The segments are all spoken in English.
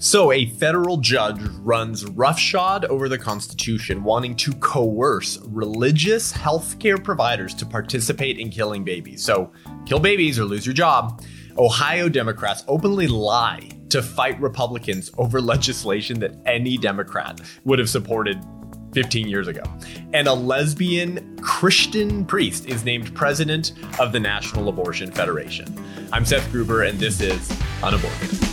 So, a federal judge runs roughshod over the Constitution, wanting to coerce religious healthcare providers to participate in killing babies. So, kill babies or lose your job. Ohio Democrats openly lie to fight Republicans over legislation that any Democrat would have supported 15 years ago. And a lesbian Christian priest is named president of the National Abortion Federation. I'm Seth Gruber, and this is Unaborted.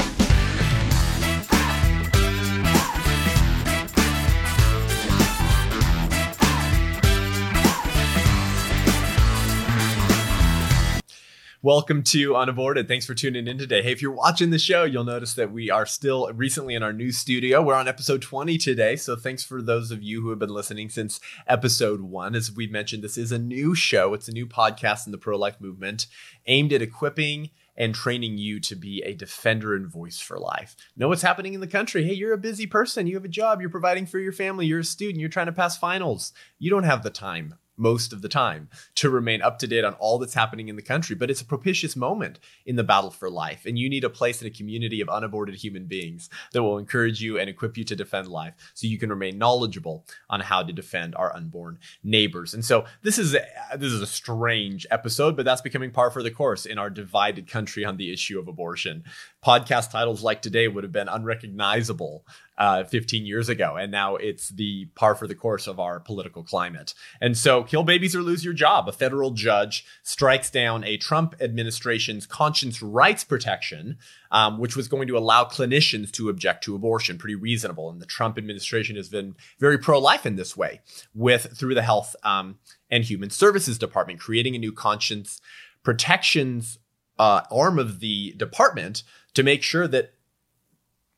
Welcome to Unaborted. Thanks for tuning in today. Hey, if you're watching the show, you'll notice that we are still recently in our new studio. We're on episode 20 today. So thanks for those of you who have been listening since episode one. As we mentioned, this is a new show, it's a new podcast in the pro life movement aimed at equipping and training you to be a defender and voice for life. Know what's happening in the country. Hey, you're a busy person. You have a job. You're providing for your family. You're a student. You're trying to pass finals. You don't have the time most of the time to remain up to date on all that's happening in the country. But it's a propitious moment in the battle for life. And you need a place in a community of unaborted human beings that will encourage you and equip you to defend life so you can remain knowledgeable on how to defend our unborn neighbors. And so this is a, this is a strange episode, but that's becoming par for the course in our divided country on the issue of abortion. Podcast titles like today would have been unrecognizable uh, 15 years ago. And now it's the par for the course of our political climate. And so, kill babies or lose your job. A federal judge strikes down a Trump administration's conscience rights protection, um, which was going to allow clinicians to object to abortion. Pretty reasonable. And the Trump administration has been very pro life in this way, with through the Health um, and Human Services Department, creating a new conscience protections uh, arm of the department to make sure that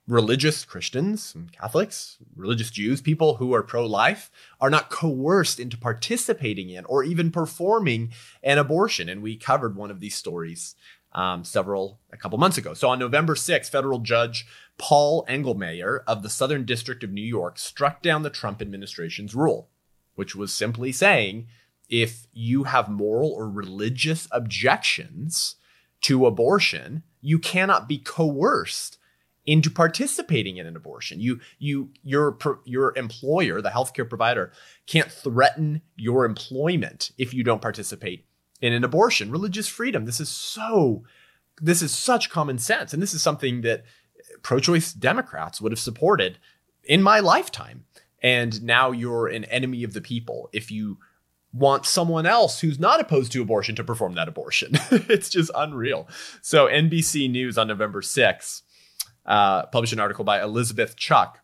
religious Christians, and Catholics, religious Jews, people who are pro life, are not coerced into participating in or even performing an abortion. And we covered one of these stories um, several, a couple months ago. So on November 6th, federal judge Paul Engelmayer of the Southern District of New York struck down the Trump administration's rule, which was simply saying if you have moral or religious objections to abortion, you cannot be coerced into participating in an abortion. You you your your employer, the healthcare provider, can't threaten your employment if you don't participate in an abortion. Religious freedom. This is so this is such common sense and this is something that pro-choice Democrats would have supported in my lifetime. And now you're an enemy of the people if you want someone else who's not opposed to abortion to perform that abortion. it's just unreal. So NBC News on November 6th uh, published an article by Elizabeth Chuck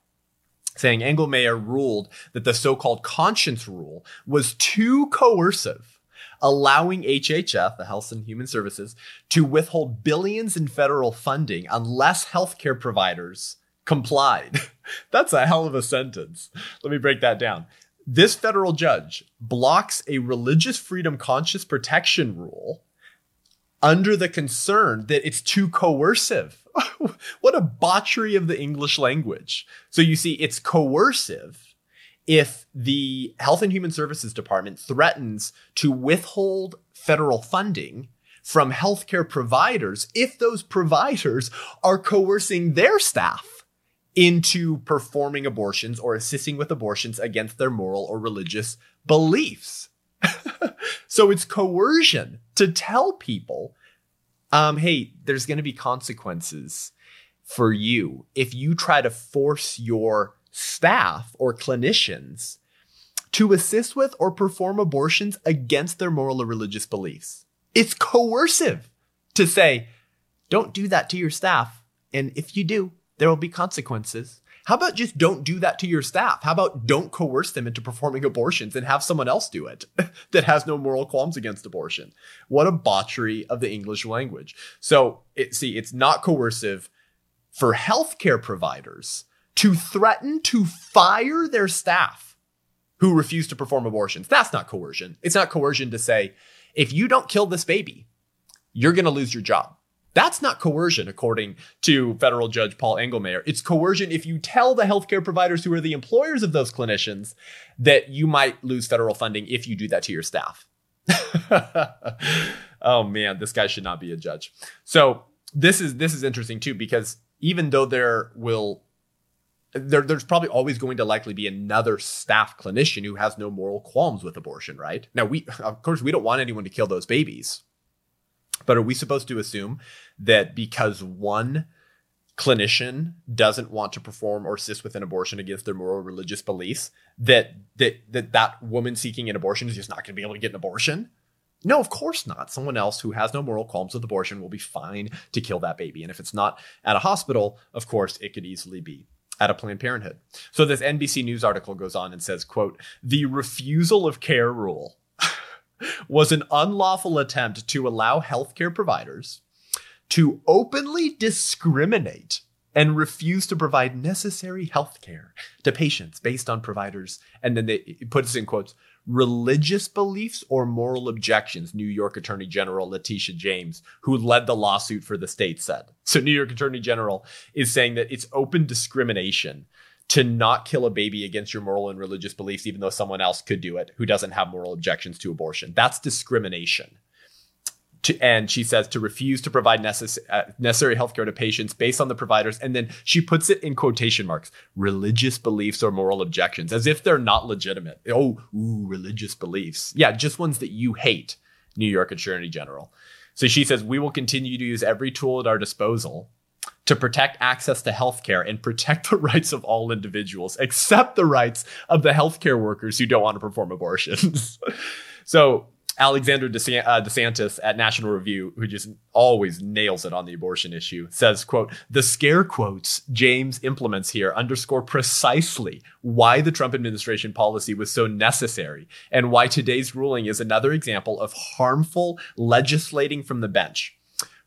saying Engelmayer ruled that the so-called conscience rule was too coercive, allowing HHS, the Health and Human Services, to withhold billions in federal funding unless healthcare providers complied. That's a hell of a sentence. Let me break that down. This federal judge blocks a religious freedom conscience protection rule under the concern that it's too coercive. what a botchery of the English language. So you see, it's coercive if the Health and Human Services Department threatens to withhold federal funding from healthcare providers if those providers are coercing their staff into performing abortions or assisting with abortions against their moral or religious beliefs. so it's coercion to tell people, um, hey, there's going to be consequences for you if you try to force your staff or clinicians to assist with or perform abortions against their moral or religious beliefs. It's coercive to say, don't do that to your staff. And if you do, there will be consequences. How about just don't do that to your staff? How about don't coerce them into performing abortions and have someone else do it that has no moral qualms against abortion? What a botchery of the English language. So, it, see, it's not coercive for healthcare providers to threaten to fire their staff who refuse to perform abortions. That's not coercion. It's not coercion to say, if you don't kill this baby, you're going to lose your job. That's not coercion, according to federal judge Paul Engelmayer. It's coercion if you tell the healthcare providers who are the employers of those clinicians that you might lose federal funding if you do that to your staff. oh man, this guy should not be a judge. So this is this is interesting too because even though there will there, there's probably always going to likely be another staff clinician who has no moral qualms with abortion, right? Now, we, of course, we don't want anyone to kill those babies. But are we supposed to assume that because one clinician doesn't want to perform or assist with an abortion against their moral religious beliefs, that that that, that woman seeking an abortion is just not going to be able to get an abortion? No, of course not. Someone else who has no moral qualms with abortion will be fine to kill that baby. And if it's not at a hospital, of course, it could easily be at a Planned Parenthood. So this NBC News article goes on and says, quote, the refusal of care rule was an unlawful attempt to allow healthcare providers to openly discriminate and refuse to provide necessary health care to patients based on providers. And then they put this in quotes religious beliefs or moral objections, New York Attorney General Letitia James, who led the lawsuit for the state, said. So, New York Attorney General is saying that it's open discrimination to not kill a baby against your moral and religious beliefs, even though someone else could do it who doesn't have moral objections to abortion. That's discrimination to, and she says to refuse to provide necess- uh, necessary healthcare to patients based on the providers. And then she puts it in quotation marks religious beliefs or moral objections, as if they're not legitimate. Oh, ooh, religious beliefs. Yeah, just ones that you hate, New York Attorney General. So she says, we will continue to use every tool at our disposal to protect access to healthcare and protect the rights of all individuals, except the rights of the healthcare workers who don't want to perform abortions. so Alexandra uh, DeSanctis at National Review, who just always nails it on the abortion issue, says, quote, the scare quotes James implements here underscore precisely why the Trump administration policy was so necessary and why today's ruling is another example of harmful legislating from the bench.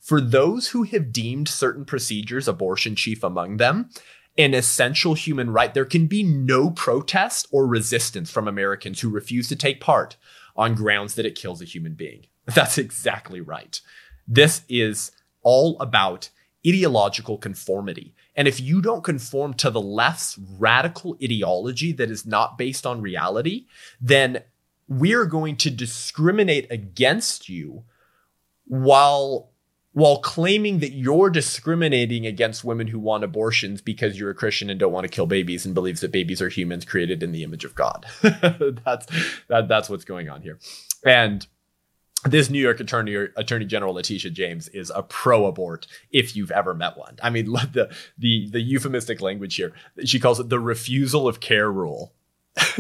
For those who have deemed certain procedures, abortion chief among them, an essential human right, there can be no protest or resistance from Americans who refuse to take part on grounds that it kills a human being. That's exactly right. This is all about ideological conformity. And if you don't conform to the left's radical ideology that is not based on reality, then we're going to discriminate against you while while claiming that you're discriminating against women who want abortions because you're a Christian and don't want to kill babies and believes that babies are humans created in the image of God. that's that, that's what's going on here. And this New York Attorney Attorney General Letitia James is a pro-abort if you've ever met one. I mean, the the the euphemistic language here. She calls it the refusal of care rule.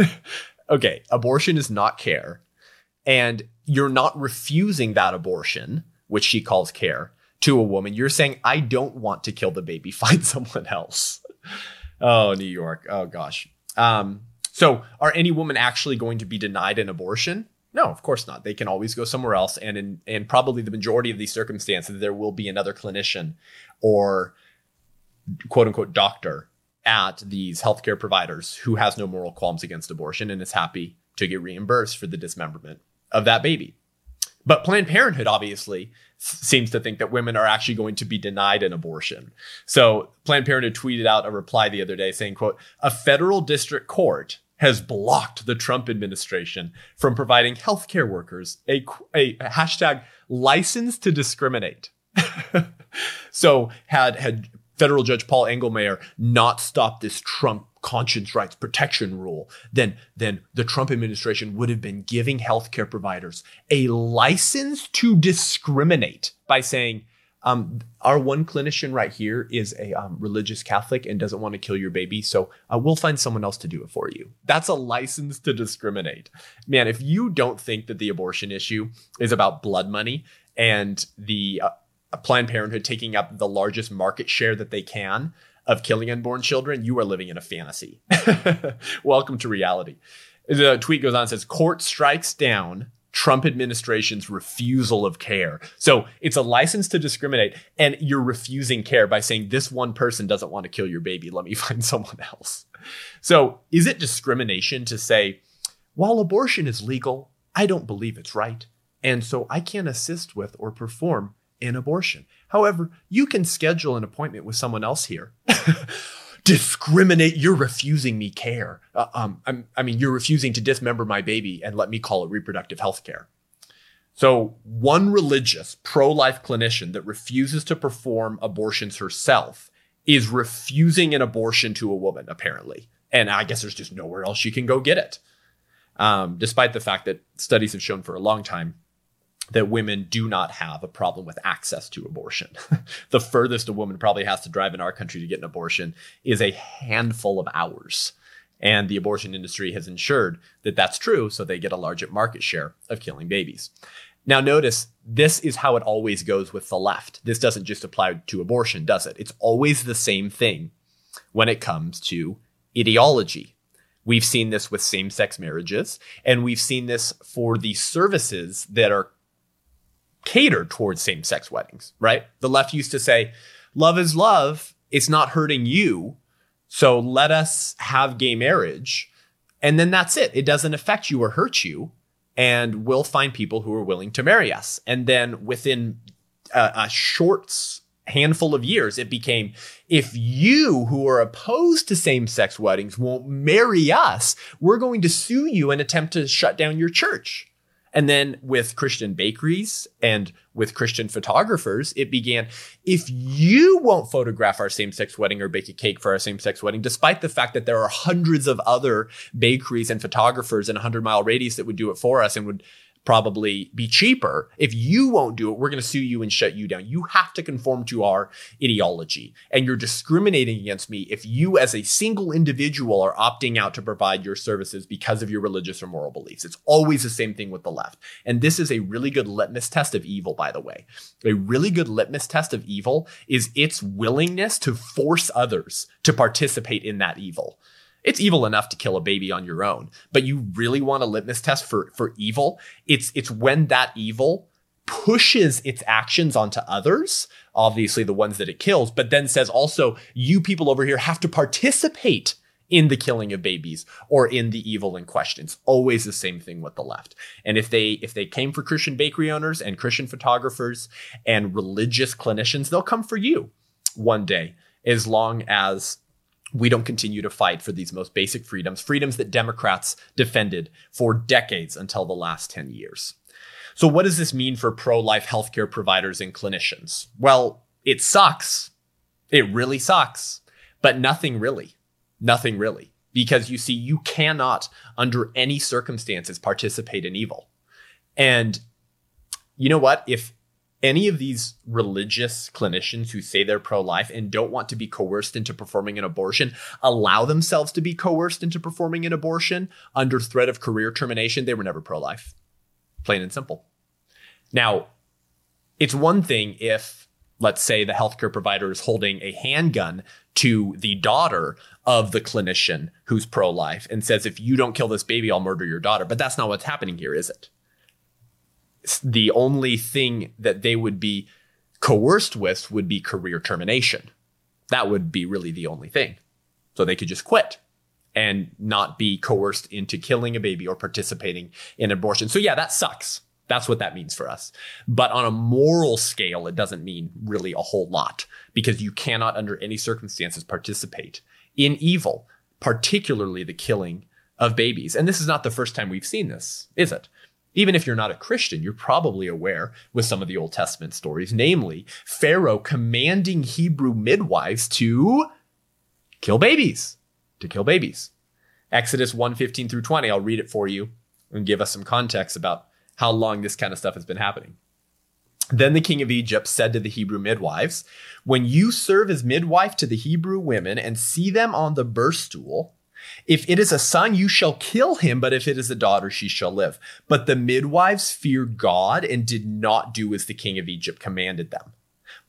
okay, abortion is not care, and you're not refusing that abortion which she calls care, to a woman, you're saying, I don't want to kill the baby, find someone else. oh, New York. Oh, gosh. Um, so, are any women actually going to be denied an abortion? No, of course not. They can always go somewhere else. And in, in probably the majority of these circumstances, there will be another clinician or quote unquote doctor at these healthcare providers who has no moral qualms against abortion and is happy to get reimbursed for the dismemberment of that baby. But Planned Parenthood obviously seems to think that women are actually going to be denied an abortion. So Planned Parenthood tweeted out a reply the other day saying, quote, a federal district court has blocked the Trump administration from providing healthcare workers a, a, hashtag license to discriminate. so had had federal judge Paul Engelmayer not stopped this Trump conscience rights protection rule, then, then the Trump administration would have been giving healthcare providers a license to discriminate by saying, um, our one clinician right here is a um, religious Catholic and doesn't want to kill your baby, so uh, we'll find someone else to do it for you. That's a license to discriminate. Man, if you don't think that the abortion issue is about blood money and the uh, Planned Parenthood taking up the largest market share that they can of killing unborn children, you are living in a fantasy. Welcome to reality. The tweet goes on and says, Court strikes down Trump administration's refusal of care. So it's a license to discriminate, and you're refusing care by saying this one person doesn't want to kill your baby. Let me find someone else. So is it discrimination to say, while abortion is legal, I don't believe it's right. And so I can't assist with or perform an abortion. However, you can schedule an appointment with someone else here. Discriminate. You're refusing me care. Uh, um, i mean, you're refusing to dismember my baby and let me call it reproductive health care. So, one religious pro life clinician that refuses to perform abortions herself is refusing an abortion to a woman, apparently. And I guess there's just nowhere else she can go get it. Um, despite the fact that studies have shown for a long time that women do not have a problem with access to abortion. the furthest a woman probably has to drive in our country to get an abortion is a handful of hours. And the abortion industry has ensured that that's true, so they get a larger market share of killing babies. Now, notice this is how it always goes with the left. This doesn't just apply to abortion, does it? It's always the same thing when it comes to ideology. We've seen this with same sex marriages, and we've seen this for the services that are catered towards same sex weddings, right? The left used to say, love is love. It's not hurting you. So let us have gay marriage. And then that's it. It doesn't affect you or hurt you and we'll find people who are willing to marry us. And then within a, a short handful of years, it became if you who are opposed to same sex weddings won't marry us, we're going to sue you and attempt to shut down your church. And then with Christian bakeries and with Christian photographers, it began if you won't photograph our same sex wedding or bake a cake for our same sex wedding, despite the fact that there are hundreds of other bakeries and photographers in a 100 mile radius that would do it for us and would probably be cheaper. If you won't do it, we're going to sue you and shut you down. You have to conform to our ideology. And you're discriminating against me if you, as a single individual, are opting out to provide your services because of your religious or moral beliefs. It's always the same thing with the left. And this is a really good litmus test of evil, by the way. A really good litmus test of evil is its willingness to force others to participate in that evil it's evil enough to kill a baby on your own, but you really want a litmus test for for evil. It's it's when that evil pushes its actions onto others, obviously the ones that it kills, but then says also you people over here have to participate in the killing of babies or in the evil in question. It's always the same thing with the left. And if they if they came for Christian bakery owners and Christian photographers and religious clinicians, they'll come for you one day as long as we don't continue to fight for these most basic freedoms, freedoms that Democrats defended for decades until the last 10 years. So, what does this mean for pro life healthcare providers and clinicians? Well, it sucks. It really sucks, but nothing really. Nothing really. Because you see, you cannot, under any circumstances, participate in evil. And you know what? If any of these religious clinicians who say they're pro life and don't want to be coerced into performing an abortion allow themselves to be coerced into performing an abortion under threat of career termination, they were never pro life. Plain and simple. Now, it's one thing if, let's say, the healthcare provider is holding a handgun to the daughter of the clinician who's pro life and says, if you don't kill this baby, I'll murder your daughter. But that's not what's happening here, is it? The only thing that they would be coerced with would be career termination. That would be really the only thing. So they could just quit and not be coerced into killing a baby or participating in abortion. So yeah, that sucks. That's what that means for us. But on a moral scale, it doesn't mean really a whole lot because you cannot under any circumstances participate in evil, particularly the killing of babies. And this is not the first time we've seen this, is it? Even if you're not a Christian, you're probably aware with some of the Old Testament stories, namely Pharaoh commanding Hebrew midwives to kill babies, to kill babies. Exodus 1:15 through 20, I'll read it for you and give us some context about how long this kind of stuff has been happening. Then the king of Egypt said to the Hebrew midwives, When you serve as midwife to the Hebrew women and see them on the birth stool, if it is a son, you shall kill him, but if it is a daughter, she shall live. But the midwives feared God and did not do as the king of Egypt commanded them,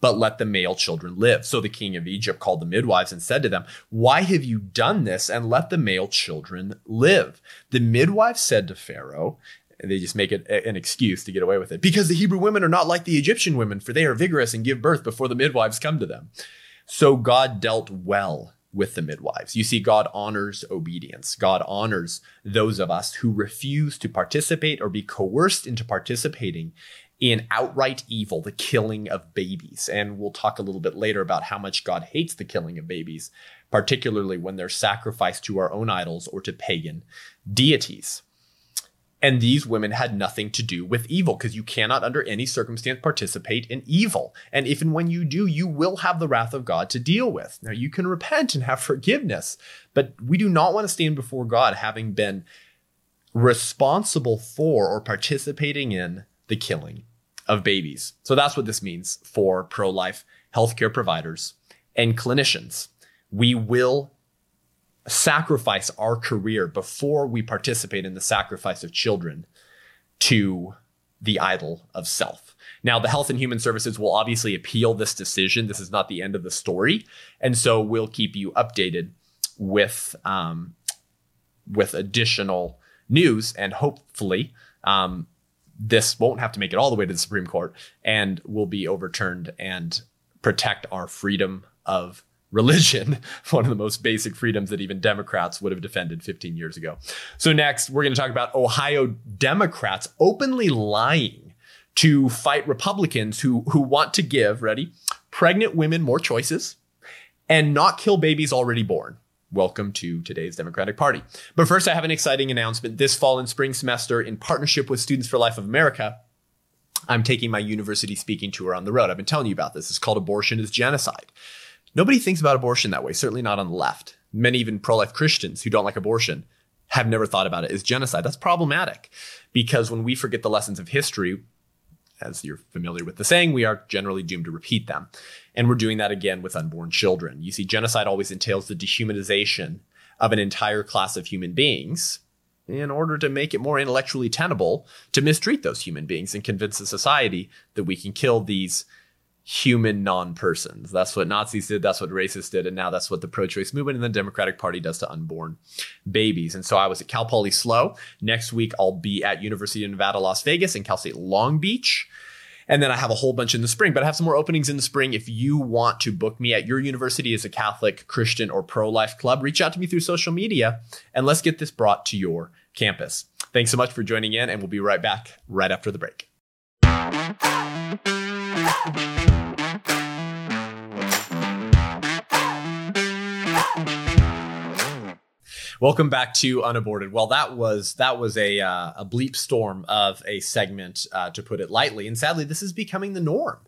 but let the male children live. So the king of Egypt called the midwives and said to them, Why have you done this and let the male children live? The midwives said to Pharaoh, and they just make it an excuse to get away with it because the Hebrew women are not like the Egyptian women, for they are vigorous and give birth before the midwives come to them. So God dealt well with the midwives. You see, God honors obedience. God honors those of us who refuse to participate or be coerced into participating in outright evil, the killing of babies. And we'll talk a little bit later about how much God hates the killing of babies, particularly when they're sacrificed to our own idols or to pagan deities. And these women had nothing to do with evil because you cannot, under any circumstance, participate in evil. And if and when you do, you will have the wrath of God to deal with. Now, you can repent and have forgiveness, but we do not want to stand before God having been responsible for or participating in the killing of babies. So that's what this means for pro life healthcare providers and clinicians. We will sacrifice our career before we participate in the sacrifice of children to the idol of self. Now, the Health and Human Services will obviously appeal this decision. This is not the end of the story, and so we'll keep you updated with um, with additional news, and hopefully, um, this won't have to make it all the way to the Supreme Court and will be overturned and protect our freedom of religion, one of the most basic freedoms that even Democrats would have defended 15 years ago. So, next, we're going to talk about Ohio Democrats openly lying to fight Republicans who, who want to give, ready, pregnant women more choices and not kill babies already born. Welcome to today's Democratic Party. But first, I have an exciting announcement. This fall and spring semester, in partnership with Students for Life of America, I'm taking my university speaking tour on the road. I've been telling you about this. It's called Abortion is Genocide. Nobody thinks about abortion that way, certainly not on the left. Many even pro life Christians who don't like abortion have never thought about it as genocide. That's problematic because when we forget the lessons of history, as you're familiar with the saying, we are generally doomed to repeat them. And we're doing that again with unborn children. You see, genocide always entails the dehumanization of an entire class of human beings in order to make it more intellectually tenable to mistreat those human beings and convince the society that we can kill these human non-persons. That's what Nazis did. That's what racists did. And now that's what the pro-choice movement and the Democratic Party does to unborn babies. And so I was at Cal Poly SLO. Next week, I'll be at University of Nevada, Las Vegas and Cal State Long Beach. And then I have a whole bunch in the spring, but I have some more openings in the spring. If you want to book me at your university as a Catholic, Christian, or pro life club, reach out to me through social media and let's get this brought to your campus. Thanks so much for joining in, and we'll be right back right after the break. Welcome back to Unaborted. Well, that was that was a uh, a bleep storm of a segment, uh, to put it lightly, and sadly, this is becoming the norm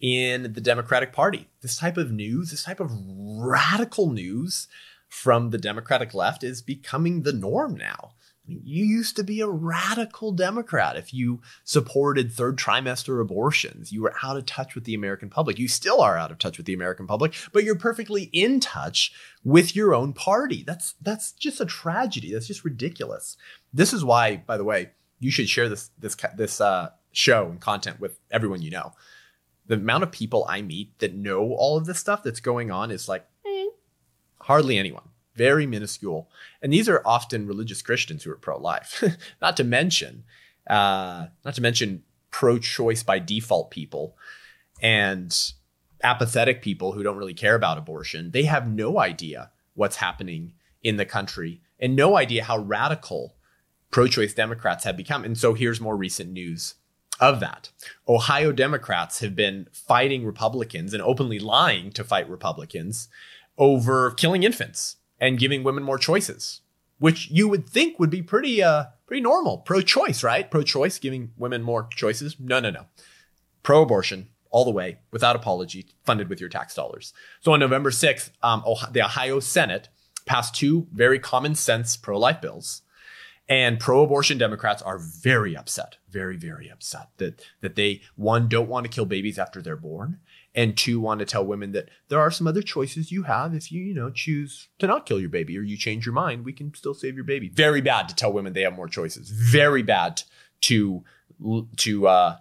in the Democratic Party. This type of news, this type of radical news from the Democratic left, is becoming the norm now. You used to be a radical Democrat if you supported third trimester abortions. You were out of touch with the American public. You still are out of touch with the American public, but you're perfectly in touch with your own party. That's that's just a tragedy. That's just ridiculous. This is why, by the way, you should share this this this uh, show and content with everyone you know. The amount of people I meet that know all of this stuff that's going on is like eh, hardly anyone very minuscule. And these are often religious Christians who are pro-life. not to mention, uh, not to mention pro-choice by default people and apathetic people who don't really care about abortion. They have no idea what's happening in the country and no idea how radical pro-choice Democrats have become. And so here's more recent news of that. Ohio Democrats have been fighting Republicans and openly lying to fight Republicans over killing infants and giving women more choices, which you would think would be pretty uh pretty normal. Pro-choice, right? Pro-choice, giving women more choices. No, no, no. Pro-abortion all the way without apology, funded with your tax dollars. So on November 6th, um, the Ohio Senate passed two very common sense pro-life bills. And pro-abortion Democrats are very upset, very, very upset that that they one don't want to kill babies after they're born, and two want to tell women that there are some other choices you have if you you know choose to not kill your baby or you change your mind we can still save your baby. Very bad to tell women they have more choices. Very bad to to uh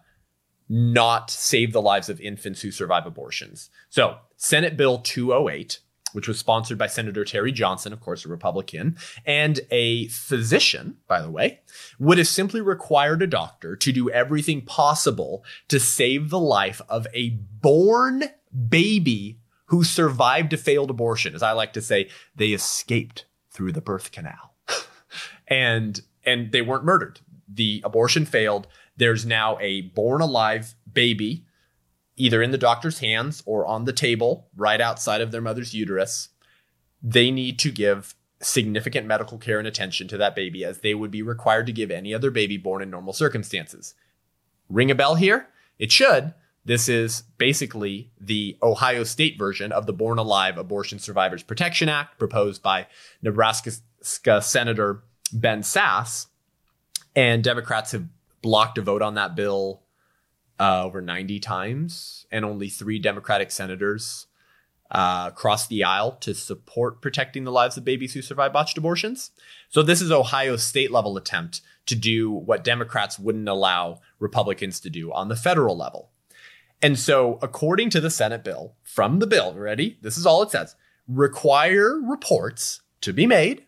not save the lives of infants who survive abortions. So senate bill 208 which was sponsored by Senator Terry Johnson, of course, a Republican, and a physician, by the way, would have simply required a doctor to do everything possible to save the life of a born baby who survived a failed abortion. As I like to say, they escaped through the birth canal. and and they weren't murdered. The abortion failed. There's now a born alive baby either in the doctor's hands or on the table right outside of their mother's uterus. They need to give significant medical care and attention to that baby as they would be required to give any other baby born in normal circumstances. Ring a bell here? It should. This is basically the Ohio state version of the Born Alive Abortion Survivors Protection Act proposed by Nebraska Senator Ben Sasse. And Democrats have blocked a vote on that bill uh, over 90 times, and only three Democratic senators uh, crossed the aisle to support protecting the lives of babies who survive botched abortions. So this is Ohio's state level attempt to do what Democrats wouldn't allow Republicans to do on the federal level. And so, according to the Senate bill, from the bill, ready? This is all it says require reports to be made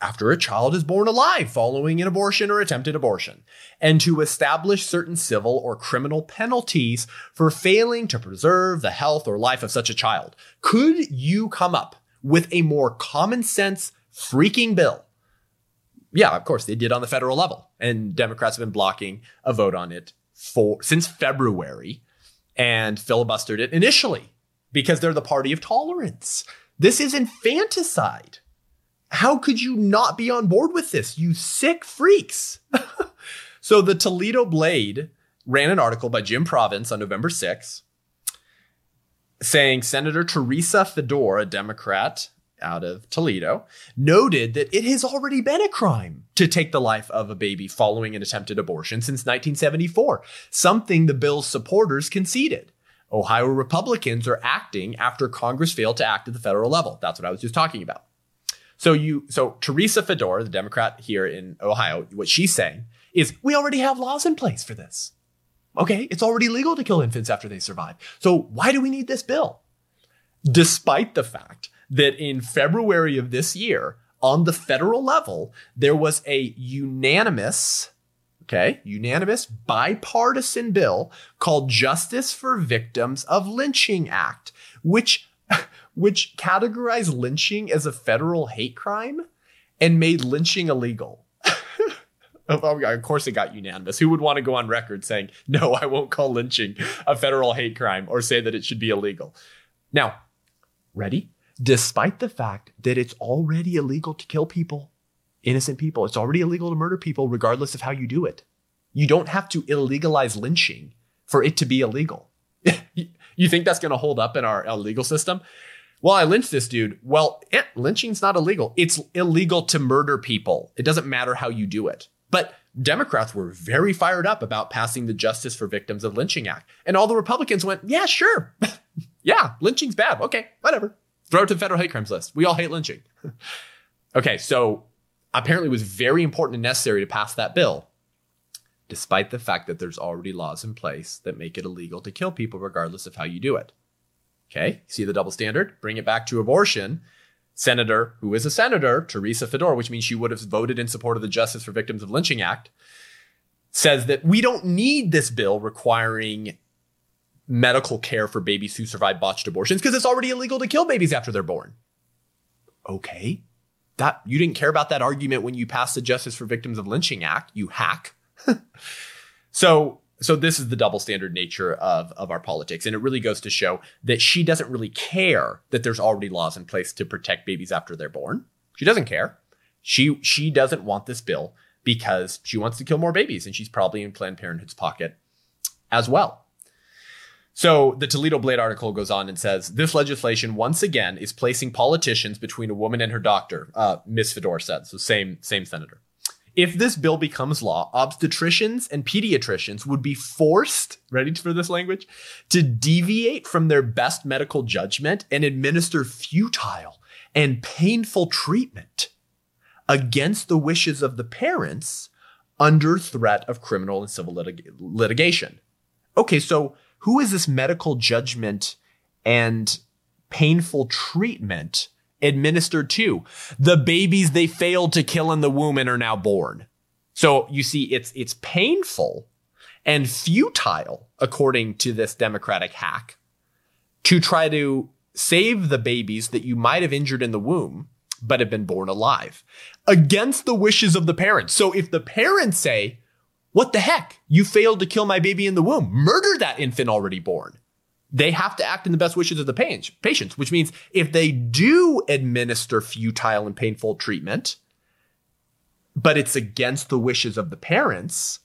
after a child is born alive following an abortion or attempted abortion, and to establish certain civil or criminal penalties for failing to preserve the health or life of such a child. Could you come up with a more common sense freaking bill? Yeah, of course they did on the federal level, and Democrats have been blocking a vote on it for since February and filibustered it initially because they're the party of tolerance. This is infanticide. How could you not be on board with this, you sick freaks? so the Toledo Blade ran an article by Jim Provance on November 6 saying Senator Teresa Fedor, a Democrat out of Toledo, noted that it has already been a crime to take the life of a baby following an attempted abortion since 1974, something the bill's supporters conceded. Ohio Republicans are acting after Congress failed to act at the federal level. That's what I was just talking about. So you, so Teresa Fedor, the Democrat here in Ohio, what she's saying is we already have laws in place for this. Okay, it's already legal to kill infants after they survive. So why do we need this bill? Despite the fact that in February of this year, on the federal level, there was a unanimous, okay, unanimous bipartisan bill called Justice for Victims of Lynching Act, which which categorized lynching as a federal hate crime and made lynching illegal. Oh, of course, it got unanimous. Who would want to go on record saying, no, I won't call lynching a federal hate crime or say that it should be illegal? Now, ready? Despite the fact that it's already illegal to kill people, innocent people, it's already illegal to murder people, regardless of how you do it. You don't have to illegalize lynching for it to be illegal. you think that's going to hold up in our, our legal system? Well, I lynched this dude. Well, eh, lynching's not illegal. It's illegal to murder people. It doesn't matter how you do it. But Democrats were very fired up about passing the Justice for Victims of Lynching Act. And all the Republicans went, yeah, sure. yeah, lynching's bad. Okay, whatever. Throw it to the federal hate crimes list. We all hate lynching. okay, so apparently it was very important and necessary to pass that bill, despite the fact that there's already laws in place that make it illegal to kill people regardless of how you do it. Okay, see the double standard? Bring it back to abortion. Senator, who is a senator, Teresa Fedor, which means she would have voted in support of the Justice for Victims of Lynching Act, says that we don't need this bill requiring medical care for babies who survive botched abortions because it's already illegal to kill babies after they're born. Okay. That you didn't care about that argument when you passed the Justice for Victims of Lynching Act, you hack. so so this is the double standard nature of, of our politics. And it really goes to show that she doesn't really care that there's already laws in place to protect babies after they're born. She doesn't care. She she doesn't want this bill because she wants to kill more babies and she's probably in Planned Parenthood's pocket as well. So the Toledo Blade article goes on and says this legislation once again is placing politicians between a woman and her doctor. Uh, Miss Fedor said so. Same same senator. If this bill becomes law, obstetricians and pediatricians would be forced, ready for this language, to deviate from their best medical judgment and administer futile and painful treatment against the wishes of the parents under threat of criminal and civil litig- litigation. Okay, so who is this medical judgment and painful treatment administered to. The babies they failed to kill in the womb and are now born. So you see, it's, it's painful and futile, according to this Democratic hack, to try to save the babies that you might have injured in the womb, but have been born alive against the wishes of the parents. So if the parents say, what the heck? You failed to kill my baby in the womb. Murder that infant already born. They have to act in the best wishes of the patients, which means if they do administer futile and painful treatment, but it's against the wishes of the parents,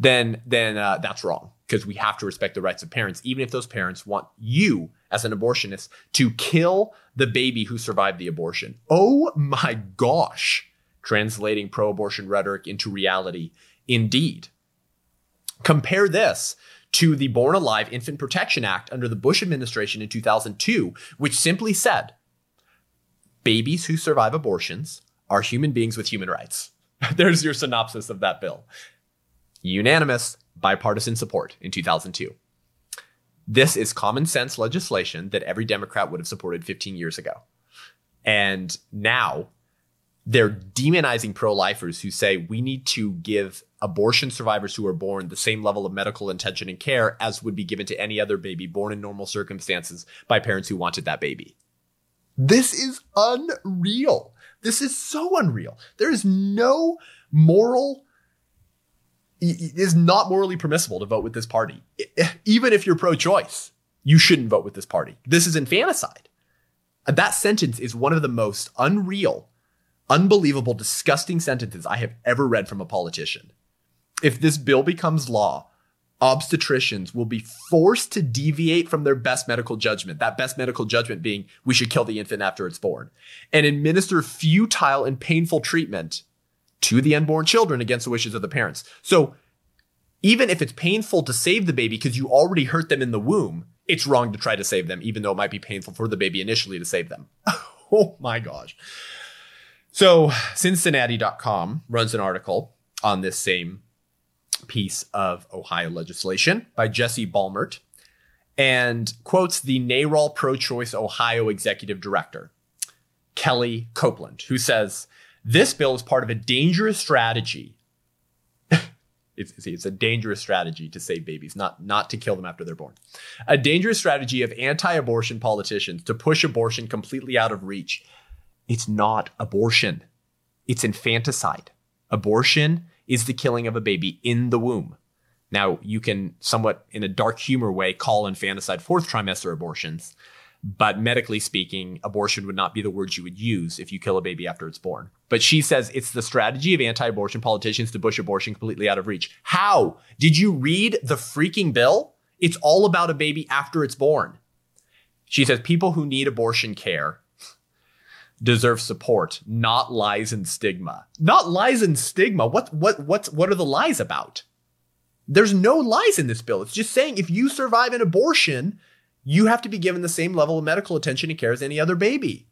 then then uh, that's wrong because we have to respect the rights of parents, even if those parents want you as an abortionist to kill the baby who survived the abortion. Oh my gosh, translating pro-abortion rhetoric into reality, indeed. Compare this to the Born Alive Infant Protection Act under the Bush administration in 2002, which simply said babies who survive abortions are human beings with human rights. There's your synopsis of that bill. Unanimous bipartisan support in 2002. This is common sense legislation that every Democrat would have supported 15 years ago. And now they're demonizing pro lifers who say we need to give abortion survivors who are born the same level of medical attention and care as would be given to any other baby born in normal circumstances by parents who wanted that baby. This is unreal. This is so unreal. There is no moral it is not morally permissible to vote with this party. Even if you're pro-choice, you shouldn't vote with this party. This is infanticide. That sentence is one of the most unreal, unbelievable, disgusting sentences I have ever read from a politician if this bill becomes law, obstetricians will be forced to deviate from their best medical judgment. That best medical judgment being we should kill the infant after it's born and administer futile and painful treatment to the unborn children against the wishes of the parents. So even if it's painful to save the baby because you already hurt them in the womb, it's wrong to try to save them, even though it might be painful for the baby initially to save them. oh my gosh. So Cincinnati.com runs an article on this same piece of Ohio legislation by Jesse Balmert and quotes the NARAL Pro Choice Ohio executive director, Kelly Copeland, who says, This bill is part of a dangerous strategy. it's, it's a dangerous strategy to save babies, not, not to kill them after they're born. A dangerous strategy of anti abortion politicians to push abortion completely out of reach. It's not abortion, it's infanticide. Abortion is the killing of a baby in the womb. Now, you can somewhat in a dark humor way call infanticide fourth trimester abortions, but medically speaking, abortion would not be the words you would use if you kill a baby after it's born. But she says it's the strategy of anti abortion politicians to push abortion completely out of reach. How? Did you read the freaking bill? It's all about a baby after it's born. She says people who need abortion care deserve support, not lies and stigma. Not lies and stigma. What what what what are the lies about? There's no lies in this bill. It's just saying if you survive an abortion, you have to be given the same level of medical attention and care as any other baby.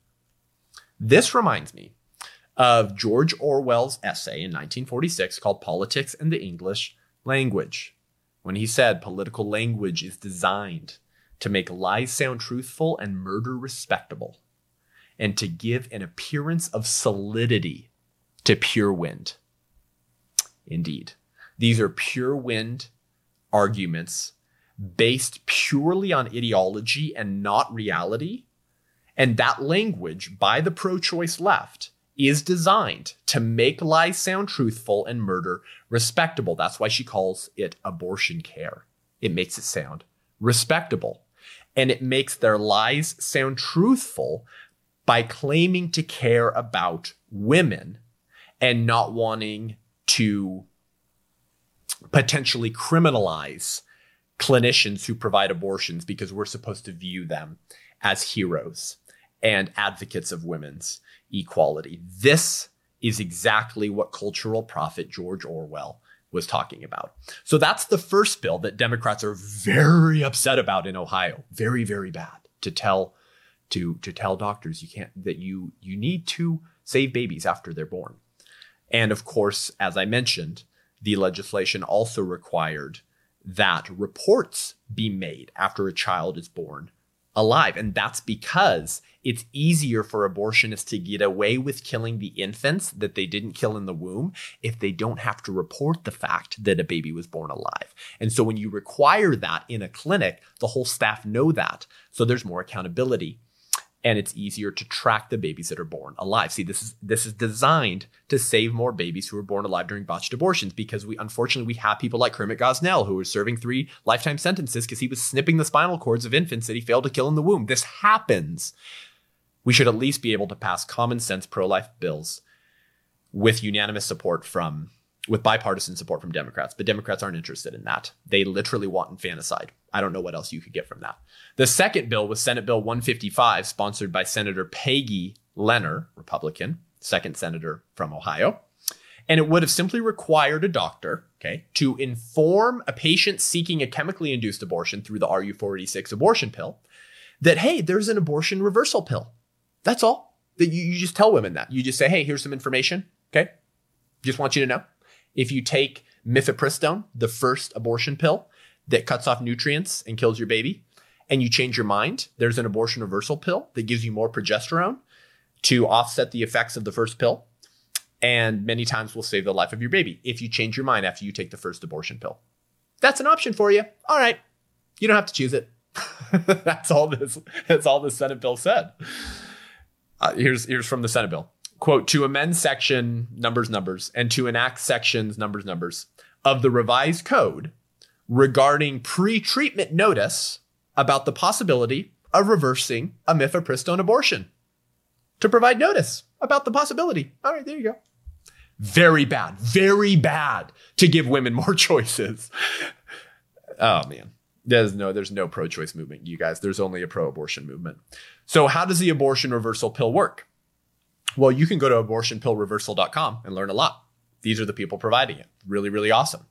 This reminds me of George Orwell's essay in 1946 called Politics and the English Language, when he said political language is designed to make lies sound truthful and murder respectable and to give an appearance of solidity to pure wind. Indeed, these are pure wind arguments based purely on ideology and not reality. And that language by the pro choice left is designed to make lies sound truthful and murder respectable. That's why she calls it abortion care. It makes it sound respectable. And it makes their lies sound truthful by claiming to care about women and not wanting to potentially criminalize clinicians who provide abortions because we're supposed to view them as heroes and advocates of women's equality. This is exactly what cultural prophet George Orwell was talking about. So that's the first bill that Democrats are very upset about in Ohio. Very, very bad to tell to to tell doctors you can't that you you need to save babies after they're born. And of course, as I mentioned, the legislation also required that reports be made after a child is born alive. And that's because it's easier for abortionists to get away with killing the infants that they didn't kill in the womb if they don't have to report the fact that a baby was born alive. And so when you require that in a clinic, the whole staff know that. So there's more accountability and it's easier to track the babies that are born alive. See, this is this is designed to save more babies who are born alive during botched abortions because we unfortunately we have people like Kermit Gosnell who was serving three lifetime sentences because he was snipping the spinal cords of infants that he failed to kill in the womb. This happens. We should at least be able to pass common sense pro-life bills with unanimous support from with bipartisan support from Democrats, but Democrats aren't interested in that. They literally want infanticide. I don't know what else you could get from that. The second bill was Senate Bill 155, sponsored by Senator Peggy Lehner, Republican, second senator from Ohio. And it would have simply required a doctor, okay, to inform a patient seeking a chemically induced abortion through the RU486 abortion pill that, hey, there's an abortion reversal pill. That's all. That you, you just tell women that. You just say, hey, here's some information, okay? Just want you to know if you take mifepristone, the first abortion pill that cuts off nutrients and kills your baby, and you change your mind, there's an abortion reversal pill that gives you more progesterone to offset the effects of the first pill. And many times will save the life of your baby if you change your mind after you take the first abortion pill. That's an option for you. All right. You don't have to choose it. that's all this that's all the Senate bill said. Uh, here's here's from the Senate bill quote, to amend section numbers, numbers, and to enact sections numbers, numbers of the revised code regarding pre treatment notice about the possibility of reversing a mifepristone abortion. To provide notice about the possibility. All right, there you go. Very bad, very bad to give women more choices. oh man. There's no, there's no pro-choice movement, you guys. There's only a pro-abortion movement. So how does the abortion reversal pill work? Well, you can go to abortionpillreversal.com and learn a lot. These are the people providing it. Really, really awesome.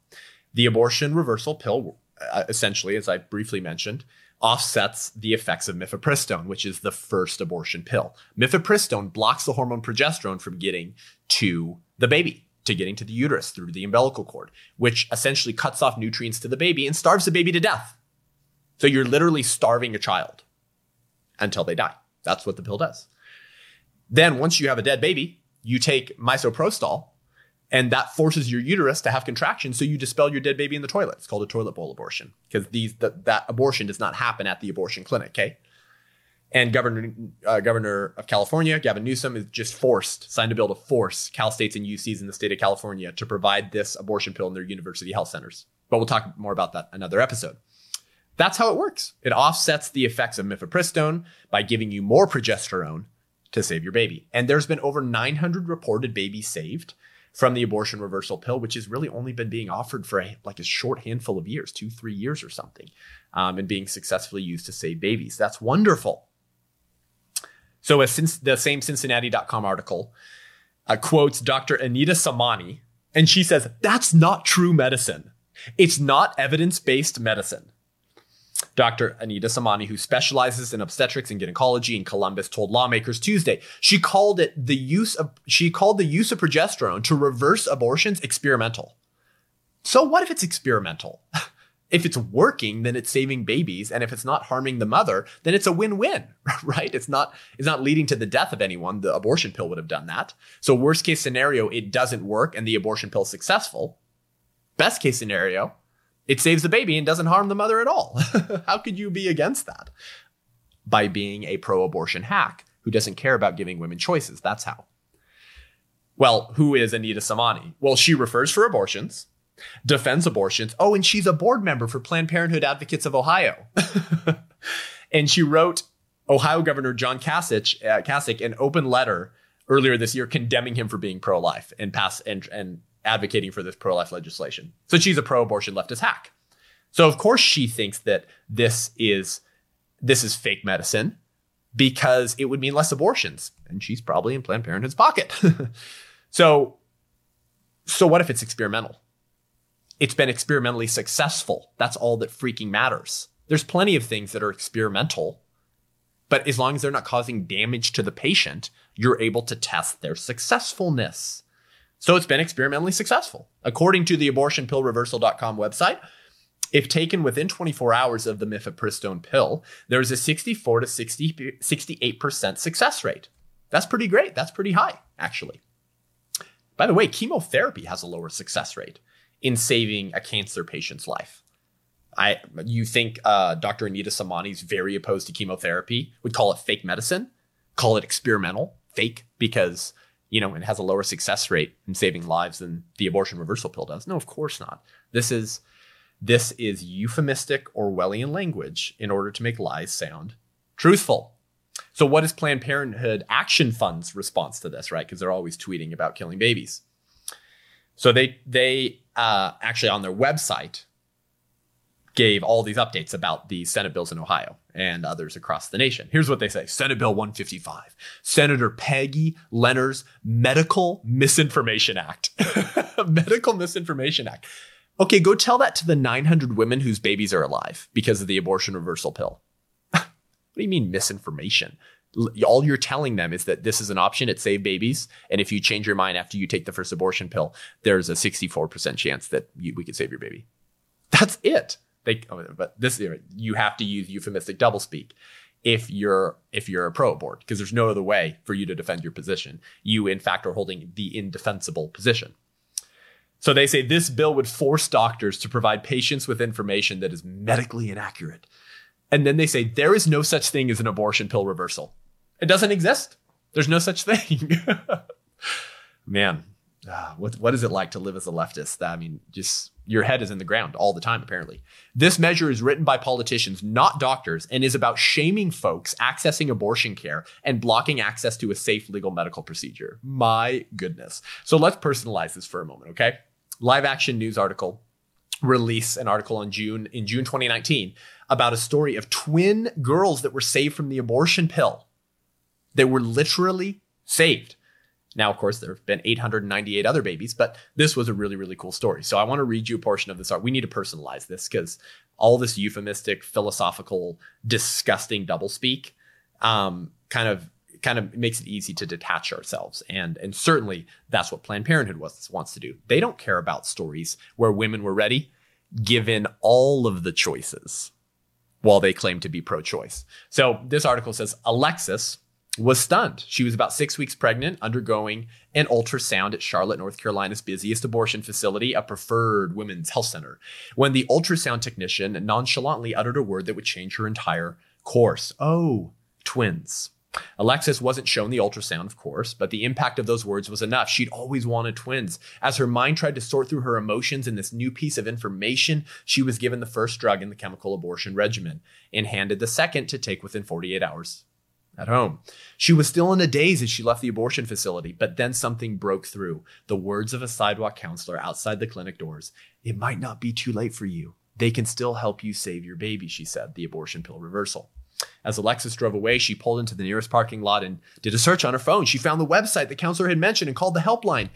The abortion reversal pill, uh, essentially, as I briefly mentioned, offsets the effects of mifepristone, which is the first abortion pill. Mifepristone blocks the hormone progesterone from getting to the baby, to getting to the uterus through the umbilical cord, which essentially cuts off nutrients to the baby and starves the baby to death. So you're literally starving a child until they die. That's what the pill does. Then once you have a dead baby, you take misoprostol and that forces your uterus to have contractions. So you dispel your dead baby in the toilet. It's called a toilet bowl abortion because these the, that abortion does not happen at the abortion clinic. Okay. And Governor uh, Governor of California, Gavin Newsom, is just forced signed a bill to force Cal states and UCs in the state of California to provide this abortion pill in their university health centers. But we'll talk more about that another episode. That's how it works. It offsets the effects of mifepristone by giving you more progesterone to save your baby. And there's been over 900 reported babies saved from the abortion reversal pill, which has really only been being offered for a, like a short handful of years, two, three years or something, um, and being successfully used to save babies. That's wonderful. So, since the same Cincinnati.com article uh, quotes Dr. Anita Somani, and she says, That's not true medicine. It's not evidence based medicine. Dr. Anita Somani, who specializes in obstetrics and gynecology in Columbus, told lawmakers Tuesday she called it the use of she called the use of progesterone to reverse abortions experimental. So what if it's experimental? if it's working, then it's saving babies, and if it's not harming the mother, then it's a win-win, right? It's not it's not leading to the death of anyone. The abortion pill would have done that. So worst case scenario, it doesn't work, and the abortion pill is successful. Best case scenario, it saves the baby and doesn't harm the mother at all. how could you be against that? By being a pro abortion hack who doesn't care about giving women choices. That's how. Well, who is Anita Somani? Well, she refers for abortions, defends abortions. Oh, and she's a board member for Planned Parenthood Advocates of Ohio. and she wrote Ohio Governor John Kasich, uh, Kasich an open letter earlier this year condemning him for being pro-life and pass and, and advocating for this pro life legislation. So she's a pro abortion leftist hack. So of course she thinks that this is this is fake medicine because it would mean less abortions and she's probably in Planned Parenthood's pocket. so so what if it's experimental? It's been experimentally successful. That's all that freaking matters. There's plenty of things that are experimental, but as long as they're not causing damage to the patient, you're able to test their successfulness. So it's been experimentally successful. According to the abortionpillreversal.com website, if taken within 24 hours of the mifepristone pill, there's a 64 to 60, 68% success rate. That's pretty great. That's pretty high, actually. By the way, chemotherapy has a lower success rate in saving a cancer patient's life. I, you think uh, Dr. Anita Somani is very opposed to chemotherapy, would call it fake medicine? call it experimental, fake, because you know it has a lower success rate in saving lives than the abortion reversal pill does. No, of course not. This is this is euphemistic Orwellian language in order to make lies sound truthful. So, what is Planned Parenthood Action Fund's response to this, right? Because they're always tweeting about killing babies. So they they uh, actually on their website gave all these updates about the Senate bills in Ohio and others across the nation. Here's what they say Senate Bill 155, Senator Peggy Lehner's Medical Misinformation Act. Medical Misinformation Act. Okay, go tell that to the 900 women whose babies are alive because of the abortion reversal pill. what do you mean misinformation? all you're telling them is that this is an option it save babies and if you change your mind after you take the first abortion pill there's a 64% chance that you, we could save your baby that's it they, oh, but this you have to use euphemistic doublespeak if you're if you're a pro abort because there's no other way for you to defend your position. You in fact are holding the indefensible position. So they say this bill would force doctors to provide patients with information that is medically inaccurate. And then they say there is no such thing as an abortion pill reversal. It doesn't exist. There's no such thing. Man, uh, what what is it like to live as a leftist? I mean, just your head is in the ground all the time, apparently. This measure is written by politicians, not doctors, and is about shaming folks accessing abortion care and blocking access to a safe legal medical procedure. My goodness. So let's personalize this for a moment, okay? Live action news article release an article in June in June 2019 about a story of twin girls that were saved from the abortion pill. They were literally saved. Now, of course, there have been 898 other babies, but this was a really, really cool story. So I want to read you a portion of this art. We need to personalize this because all this euphemistic, philosophical, disgusting doublespeak um, kind of kind of makes it easy to detach ourselves. And and certainly that's what Planned Parenthood was, wants to do. They don't care about stories where women were ready, given all of the choices, while they claim to be pro-choice. So this article says Alexis was stunned. She was about six weeks pregnant, undergoing an ultrasound at Charlotte, North Carolina's busiest abortion facility, a preferred women's health center, when the ultrasound technician nonchalantly uttered a word that would change her entire course. Oh, twins. Alexis wasn't shown the ultrasound, of course, but the impact of those words was enough. She'd always wanted twins. As her mind tried to sort through her emotions in this new piece of information, she was given the first drug in the chemical abortion regimen and handed the second to take within 48 hours at home. She was still in a daze as she left the abortion facility, but then something broke through. The words of a sidewalk counselor outside the clinic doors. It might not be too late for you. They can still help you save your baby, she said, the abortion pill reversal. As Alexis drove away, she pulled into the nearest parking lot and did a search on her phone. She found the website the counselor had mentioned and called the helpline.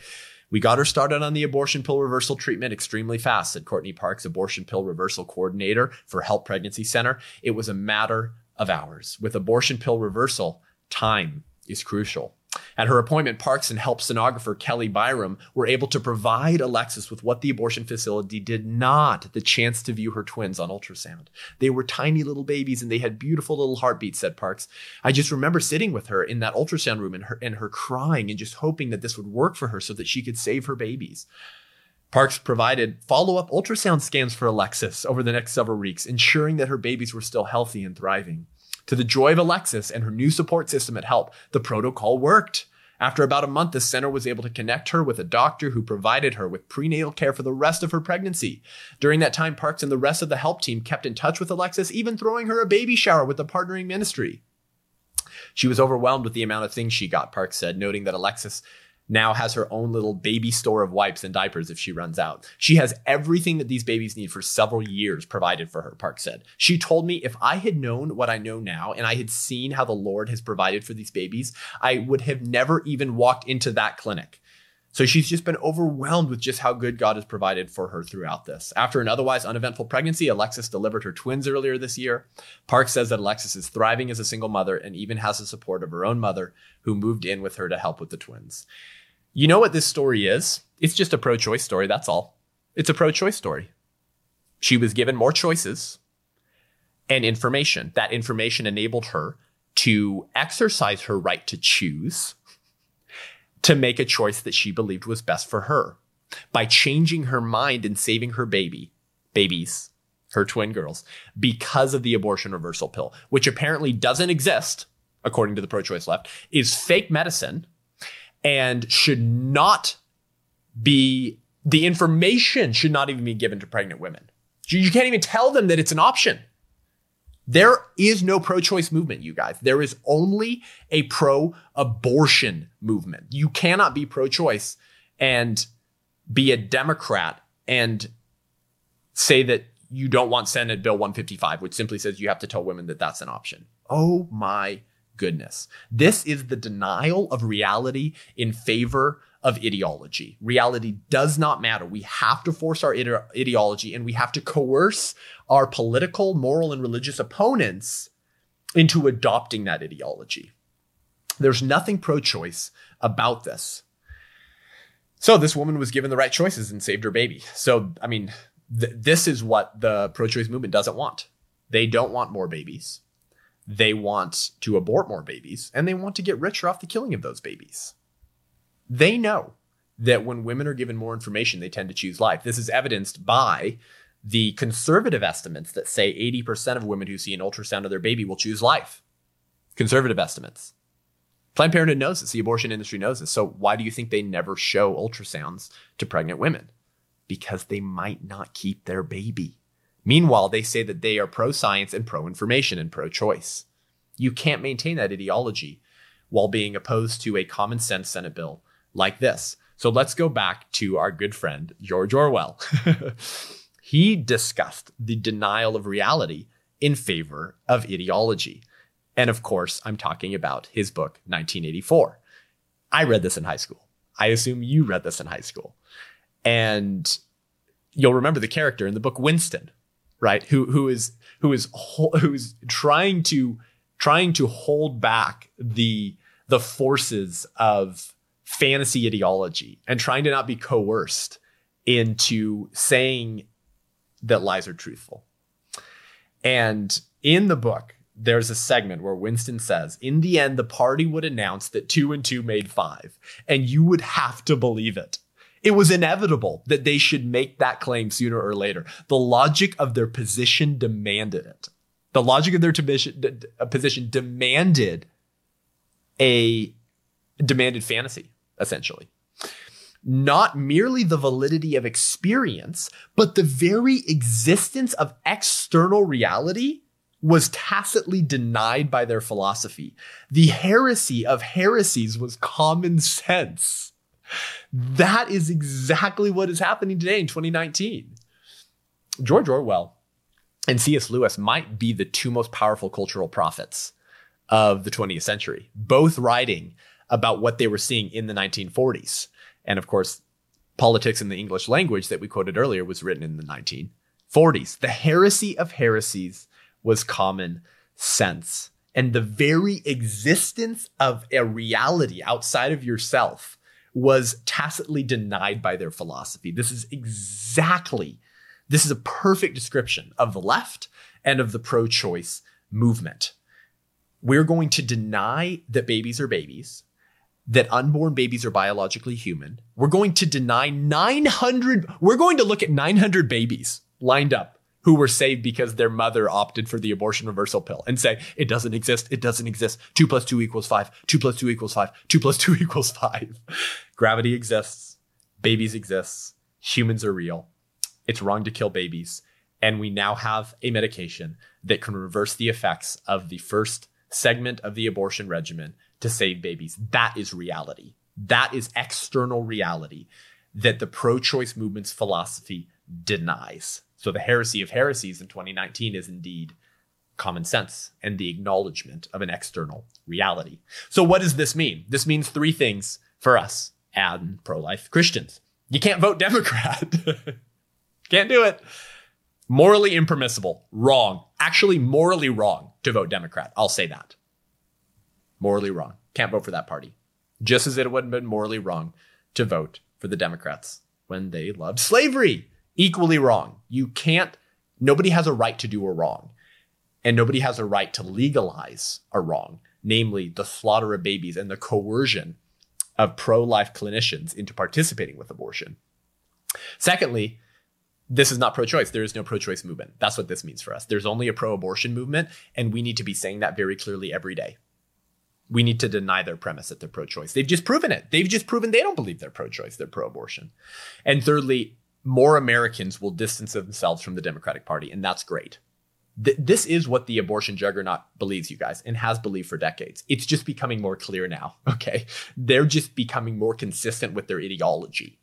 We got her started on the abortion pill reversal treatment extremely fast, said Courtney Parks, abortion pill reversal coordinator for Help Pregnancy Center. It was a matter of hours. With abortion pill reversal, time is crucial. At her appointment, Parks and help sonographer Kelly Byram were able to provide Alexis with what the abortion facility did not the chance to view her twins on ultrasound. They were tiny little babies and they had beautiful little heartbeats, said Parks. I just remember sitting with her in that ultrasound room and her, and her crying and just hoping that this would work for her so that she could save her babies. Parks provided follow up ultrasound scans for Alexis over the next several weeks, ensuring that her babies were still healthy and thriving. To the joy of Alexis and her new support system at Help, the protocol worked. After about a month, the center was able to connect her with a doctor who provided her with prenatal care for the rest of her pregnancy. During that time, Parks and the rest of the help team kept in touch with Alexis, even throwing her a baby shower with the partnering ministry. She was overwhelmed with the amount of things she got, Parks said, noting that Alexis now has her own little baby store of wipes and diapers if she runs out. She has everything that these babies need for several years provided for her, Park said. She told me if I had known what I know now and I had seen how the Lord has provided for these babies, I would have never even walked into that clinic. So she's just been overwhelmed with just how good God has provided for her throughout this. After an otherwise uneventful pregnancy, Alexis delivered her twins earlier this year. Park says that Alexis is thriving as a single mother and even has the support of her own mother, who moved in with her to help with the twins. You know what this story is? It's just a pro choice story, that's all. It's a pro choice story. She was given more choices and information. That information enabled her to exercise her right to choose, to make a choice that she believed was best for her. By changing her mind and saving her baby, babies, her twin girls, because of the abortion reversal pill, which apparently doesn't exist according to the pro choice left, is fake medicine and should not be, the information should not even be given to pregnant women. You can't even tell them that it's an option. There is no pro choice movement, you guys. There is only a pro abortion movement. You cannot be pro choice and be a Democrat and say that you don't want Senate Bill 155, which simply says you have to tell women that that's an option. Oh my goodness. This is the denial of reality in favor of ideology. Reality does not matter. We have to force our ide- ideology and we have to coerce our political, moral, and religious opponents into adopting that ideology. There's nothing pro choice about this. So, this woman was given the right choices and saved her baby. So, I mean, th- this is what the pro choice movement doesn't want. They don't want more babies. They want to abort more babies and they want to get richer off the killing of those babies. They know that when women are given more information, they tend to choose life. This is evidenced by the conservative estimates that say 80% of women who see an ultrasound of their baby will choose life. Conservative estimates. Planned Parenthood knows this. The abortion industry knows this. So why do you think they never show ultrasounds to pregnant women? Because they might not keep their baby. Meanwhile, they say that they are pro science and pro information and pro choice. You can't maintain that ideology while being opposed to a common sense Senate bill like this. So let's go back to our good friend, George Orwell. he discussed the denial of reality in favor of ideology. And of course, I'm talking about his book, 1984. I read this in high school. I assume you read this in high school. And you'll remember the character in the book, Winston, right? Who, who is, who is, who's trying to, trying to hold back the, the forces of fantasy ideology and trying to not be coerced into saying that lies are truthful. And in the book, there's a segment where Winston says, in the end, the party would announce that two and two made five, and you would have to believe it. It was inevitable that they should make that claim sooner or later. The logic of their position demanded it. The logic of their position demanded a demanded fantasy essentially. Not merely the validity of experience, but the very existence of external reality was tacitly denied by their philosophy. The heresy of heresies was common sense. That is exactly what is happening today in 2019. George Orwell and C.S. Lewis might be the two most powerful cultural prophets of the 20th century, both writing about what they were seeing in the 1940s. And of course, politics in the English language that we quoted earlier was written in the 1940s. The heresy of heresies was common sense. And the very existence of a reality outside of yourself was tacitly denied by their philosophy. This is exactly, this is a perfect description of the left and of the pro choice movement. We're going to deny that babies are babies that unborn babies are biologically human. We're going to deny 900, we're going to look at 900 babies lined up who were saved because their mother opted for the abortion reversal pill and say, it doesn't exist. It doesn't exist. Two plus two equals five. Two plus two equals five. Two plus two equals five. Gravity exists. Babies exist. Humans are real. It's wrong to kill babies. And we now have a medication that can reverse the effects of the first segment of the abortion regimen to save babies. That is reality. That is external reality that the pro choice movement's philosophy denies. So the heresy of heresies in 2019 is indeed common sense and the acknowledgement of an external reality. So what does this mean? This means three things for us and pro life Christians. You can't vote Democrat. can't do it. Morally impermissible. Wrong. Actually, morally wrong to vote Democrat. I'll say that morally wrong. Can't vote for that party. Just as it would have been morally wrong to vote for the Democrats when they loved slavery. Equally wrong. You can't, nobody has a right to do a wrong. And nobody has a right to legalize a wrong, namely the slaughter of babies and the coercion of pro life clinicians into participating with abortion. Secondly, this is not pro choice. There is no pro choice movement. That's what this means for us. There's only a pro abortion movement, and we need to be saying that very clearly every day we need to deny their premise that they're pro choice. They've just proven it. They've just proven they don't believe they're pro choice, they're pro abortion. And thirdly, more Americans will distance themselves from the Democratic Party, and that's great. Th- this is what the abortion juggernaut believes, you guys, and has believed for decades. It's just becoming more clear now, okay? They're just becoming more consistent with their ideology.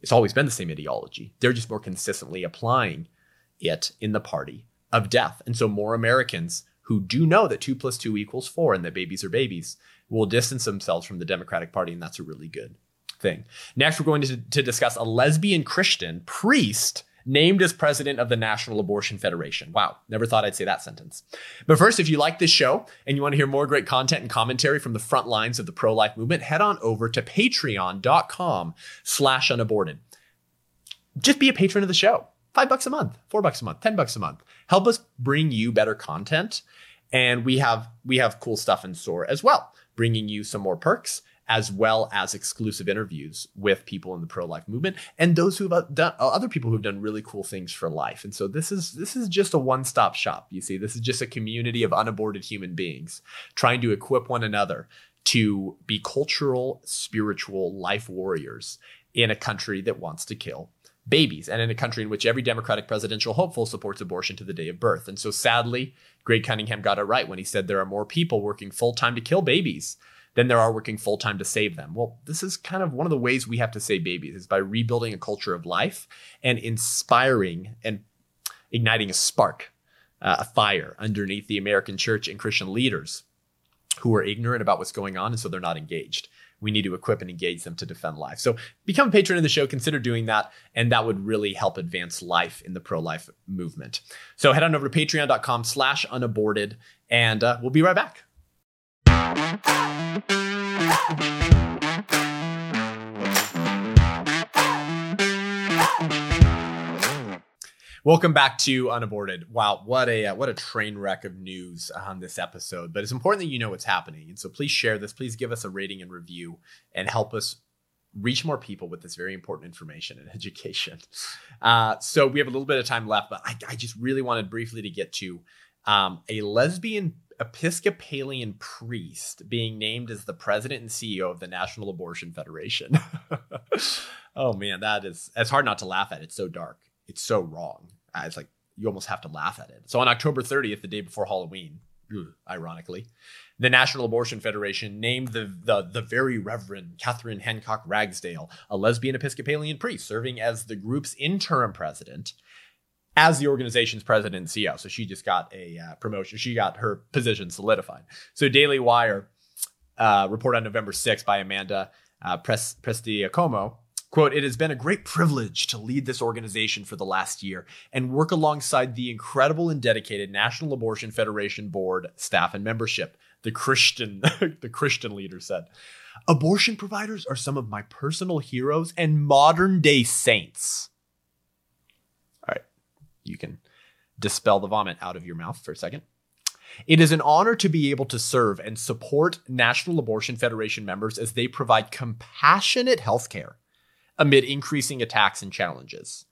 It's always been the same ideology. They're just more consistently applying it in the party of death. And so more Americans who do know that two plus two equals four and that babies are babies will distance themselves from the Democratic Party. And that's a really good thing. Next, we're going to, to discuss a lesbian Christian priest named as president of the National Abortion Federation. Wow, never thought I'd say that sentence. But first, if you like this show and you want to hear more great content and commentary from the front lines of the pro-life movement, head on over to patreon.com slash unaborted. Just be a patron of the show. Five bucks a month, four bucks a month, ten bucks a month. Help us bring you better content. And we have we have cool stuff in store as well, bringing you some more perks as well as exclusive interviews with people in the pro-life movement and those who have uh, done uh, other people who've done really cool things for life. And so this is this is just a one-stop shop. You see, this is just a community of unaborted human beings trying to equip one another to be cultural, spiritual life warriors in a country that wants to kill babies and in a country in which every Democratic presidential hopeful supports abortion to the day of birth. And so sadly, Greg Cunningham got it right when he said there are more people working full time to kill babies than there are working full time to save them. Well, this is kind of one of the ways we have to save babies is by rebuilding a culture of life and inspiring and igniting a spark, uh, a fire underneath the American church and Christian leaders who are ignorant about what's going on and so they're not engaged. We need to equip and engage them to defend life. So become a patron of the show, consider doing that, and that would really help advance life in the pro-life movement. So head on over to patreon.com slash unaborted, and uh, we'll be right back. Welcome back to Unaborted. Wow, what a uh, what a train wreck of news on this episode. But it's important that you know what's happening, and so please share this. Please give us a rating and review, and help us reach more people with this very important information and education. Uh, so we have a little bit of time left, but I, I just really wanted briefly to get to um, a lesbian Episcopalian priest being named as the president and CEO of the National Abortion Federation. oh man, that is it's hard not to laugh at. It's so dark it's so wrong. It's like you almost have to laugh at it. So on October 30th, the day before Halloween, ironically, the National Abortion Federation named the, the, the very Reverend Katherine Hancock Ragsdale, a lesbian Episcopalian priest, serving as the group's interim president, as the organization's president and CEO. So she just got a uh, promotion. She got her position solidified. So Daily Wire uh, report on November 6th by Amanda uh, Pres- Prestigiacomo Quote, it has been a great privilege to lead this organization for the last year and work alongside the incredible and dedicated National Abortion Federation board, staff, and membership, the Christian, the Christian leader said. Abortion providers are some of my personal heroes and modern day saints. All right, you can dispel the vomit out of your mouth for a second. It is an honor to be able to serve and support National Abortion Federation members as they provide compassionate healthcare amid increasing attacks and challenges.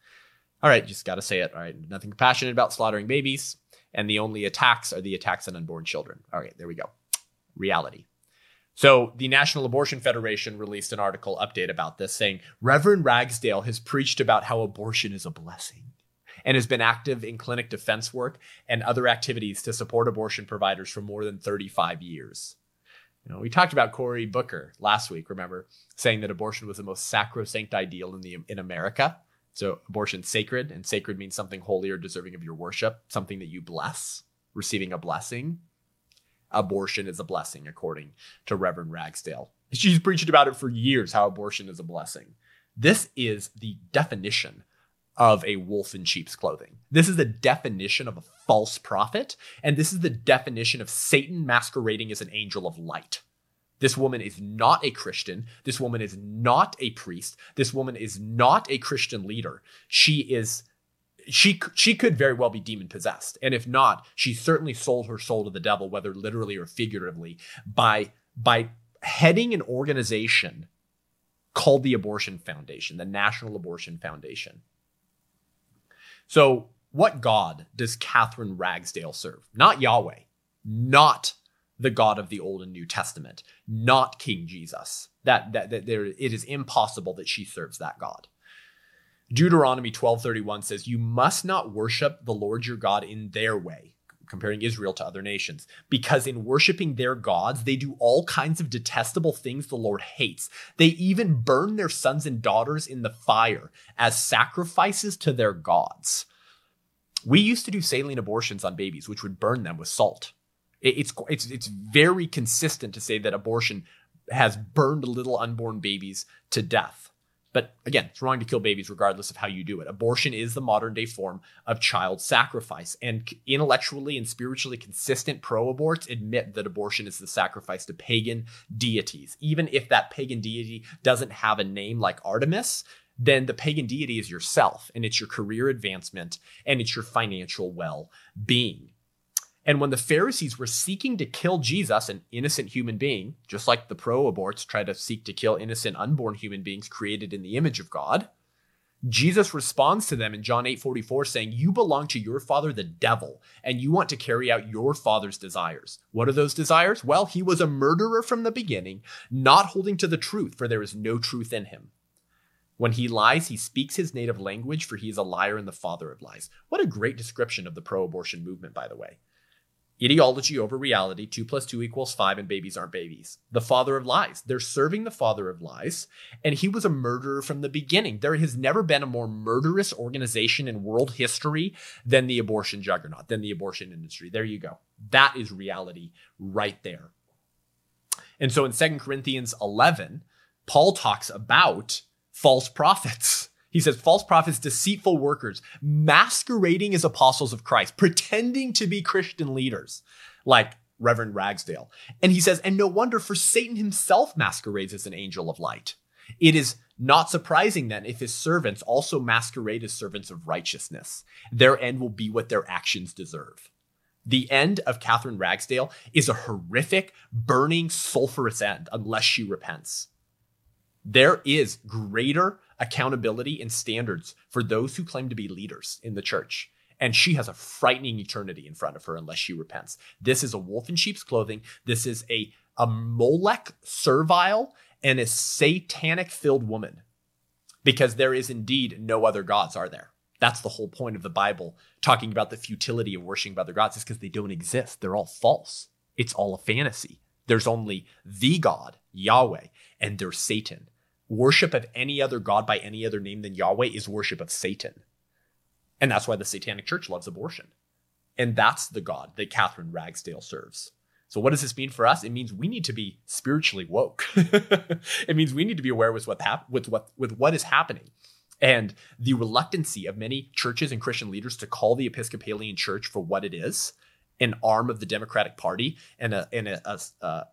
All right, just got to say it. All right, nothing passionate about slaughtering babies, and the only attacks are the attacks on unborn children. All right, there we go. Reality. So, the National Abortion Federation released an article update about this saying Reverend Ragsdale has preached about how abortion is a blessing and has been active in clinic defense work and other activities to support abortion providers for more than 35 years. You know, we talked about Cory Booker last week, remember, saying that abortion was the most sacrosanct ideal in the in America. So abortion sacred, and sacred means something holy or deserving of your worship, something that you bless, receiving a blessing. Abortion is a blessing, according to Reverend Ragsdale. She's preached about it for years, how abortion is a blessing. This is the definition of a wolf in sheep's clothing. This is the definition of a false prophet, and this is the definition of Satan masquerading as an angel of light. This woman is not a Christian. This woman is not a priest. This woman is not a Christian leader. She is she she could very well be demon possessed. And if not, she certainly sold her soul to the devil whether literally or figuratively by by heading an organization called the Abortion Foundation, the National Abortion Foundation. So, what God does Katherine Ragsdale serve? Not Yahweh, not the God of the Old and New Testament, not King Jesus. That, that, that there, it is impossible that she serves that God. Deuteronomy 12:31 says, "You must not worship the Lord your God in their way." Comparing Israel to other nations, because in worshiping their gods, they do all kinds of detestable things the Lord hates. They even burn their sons and daughters in the fire as sacrifices to their gods. We used to do saline abortions on babies, which would burn them with salt. It's it's it's very consistent to say that abortion has burned little unborn babies to death. But again, it's wrong to kill babies regardless of how you do it. Abortion is the modern day form of child sacrifice. And intellectually and spiritually consistent pro aborts admit that abortion is the sacrifice to pagan deities. Even if that pagan deity doesn't have a name like Artemis, then the pagan deity is yourself and it's your career advancement and it's your financial well being. And when the Pharisees were seeking to kill Jesus, an innocent human being, just like the pro aborts try to seek to kill innocent unborn human beings created in the image of God, Jesus responds to them in John 8 44, saying, You belong to your father, the devil, and you want to carry out your father's desires. What are those desires? Well, he was a murderer from the beginning, not holding to the truth, for there is no truth in him. When he lies, he speaks his native language, for he is a liar and the father of lies. What a great description of the pro abortion movement, by the way. Ideology over reality, two plus two equals five, and babies aren't babies. The father of lies. They're serving the father of lies, and he was a murderer from the beginning. There has never been a more murderous organization in world history than the abortion juggernaut, than the abortion industry. There you go. That is reality right there. And so in Second Corinthians 11, Paul talks about false prophets. He says, false prophets, deceitful workers, masquerading as apostles of Christ, pretending to be Christian leaders, like Reverend Ragsdale. And he says, and no wonder, for Satan himself masquerades as an angel of light. It is not surprising then if his servants also masquerade as servants of righteousness. Their end will be what their actions deserve. The end of Katherine Ragsdale is a horrific, burning, sulfurous end unless she repents. There is greater accountability and standards for those who claim to be leaders in the church. And she has a frightening eternity in front of her unless she repents. This is a wolf in sheep's clothing. This is a, a Molech servile and a satanic filled woman because there is indeed no other gods, are there? That's the whole point of the Bible talking about the futility of worshiping other gods is because they don't exist. They're all false. It's all a fantasy. There's only the God, Yahweh, and there's Satan worship of any other god by any other name than Yahweh is worship of Satan. And that's why the Satanic Church loves abortion. And that's the God that Katherine Ragsdale serves. So, what does this mean for us? It means we need to be spiritually woke. it means we need to be aware with what, hap- with, what, with what is happening. And the reluctancy of many churches and Christian leaders to call the Episcopalian Church for what it is an arm of the Democratic Party and a, and a, a, a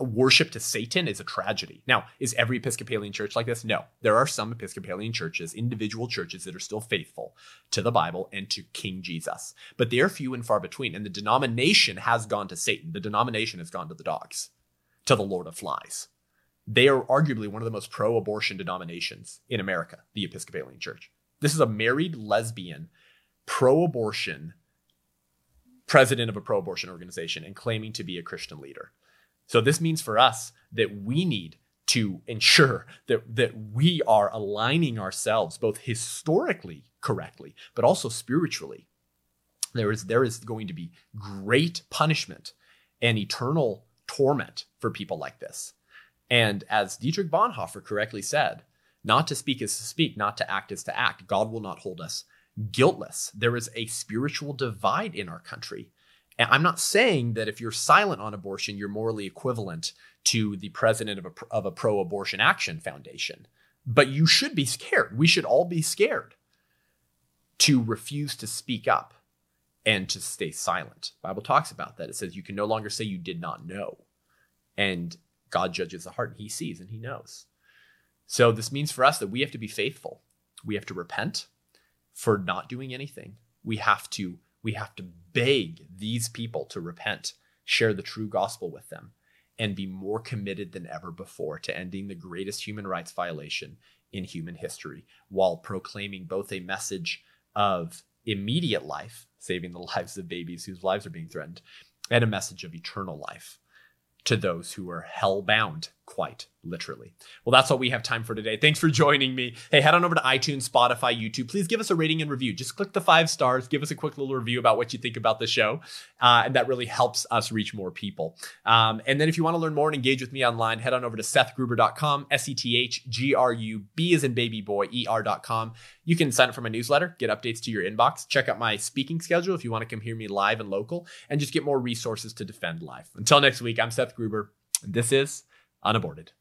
worship to Satan is a tragedy. Now, is every Episcopalian church like this? No. There are some Episcopalian churches, individual churches that are still faithful to the Bible and to King Jesus. But they are few and far between. And the denomination has gone to Satan. The denomination has gone to the dogs, to the Lord of Flies. They are arguably one of the most pro abortion denominations in America, the Episcopalian Church. This is a married lesbian, pro abortion president of a pro abortion organization and claiming to be a Christian leader. So this means for us that we need to ensure that, that we are aligning ourselves both historically correctly, but also spiritually. There is, there is going to be great punishment and eternal torment for people like this. And as Dietrich Bonhoeffer correctly said, not to speak is to speak, not to act is to act. God will not hold us guiltless. There is a spiritual divide in our country I'm not saying that if you're silent on abortion, you're morally equivalent to the president of a, of a pro abortion action foundation, but you should be scared. We should all be scared to refuse to speak up and to stay silent. The Bible talks about that. It says you can no longer say you did not know. And God judges the heart and he sees and he knows. So this means for us that we have to be faithful. We have to repent for not doing anything. We have to we have to beg these people to repent, share the true gospel with them, and be more committed than ever before to ending the greatest human rights violation in human history while proclaiming both a message of immediate life, saving the lives of babies whose lives are being threatened, and a message of eternal life to those who are hell bound, quite literally. Well, that's all we have time for today. Thanks for joining me. Hey, head on over to iTunes, Spotify, YouTube. Please give us a rating and review. Just click the five stars, give us a quick little review about what you think about the show. Uh, and that really helps us reach more people. Um, and then if you want to learn more and engage with me online, head on over to sethgruber.com, S E T H G R U B as in baby boy, E R.com. You can sign up for my newsletter, get updates to your inbox, check out my speaking schedule if you want to come hear me live and local, and just get more resources to defend life. Until next week, I'm Seth Gruber, and this is unaborted.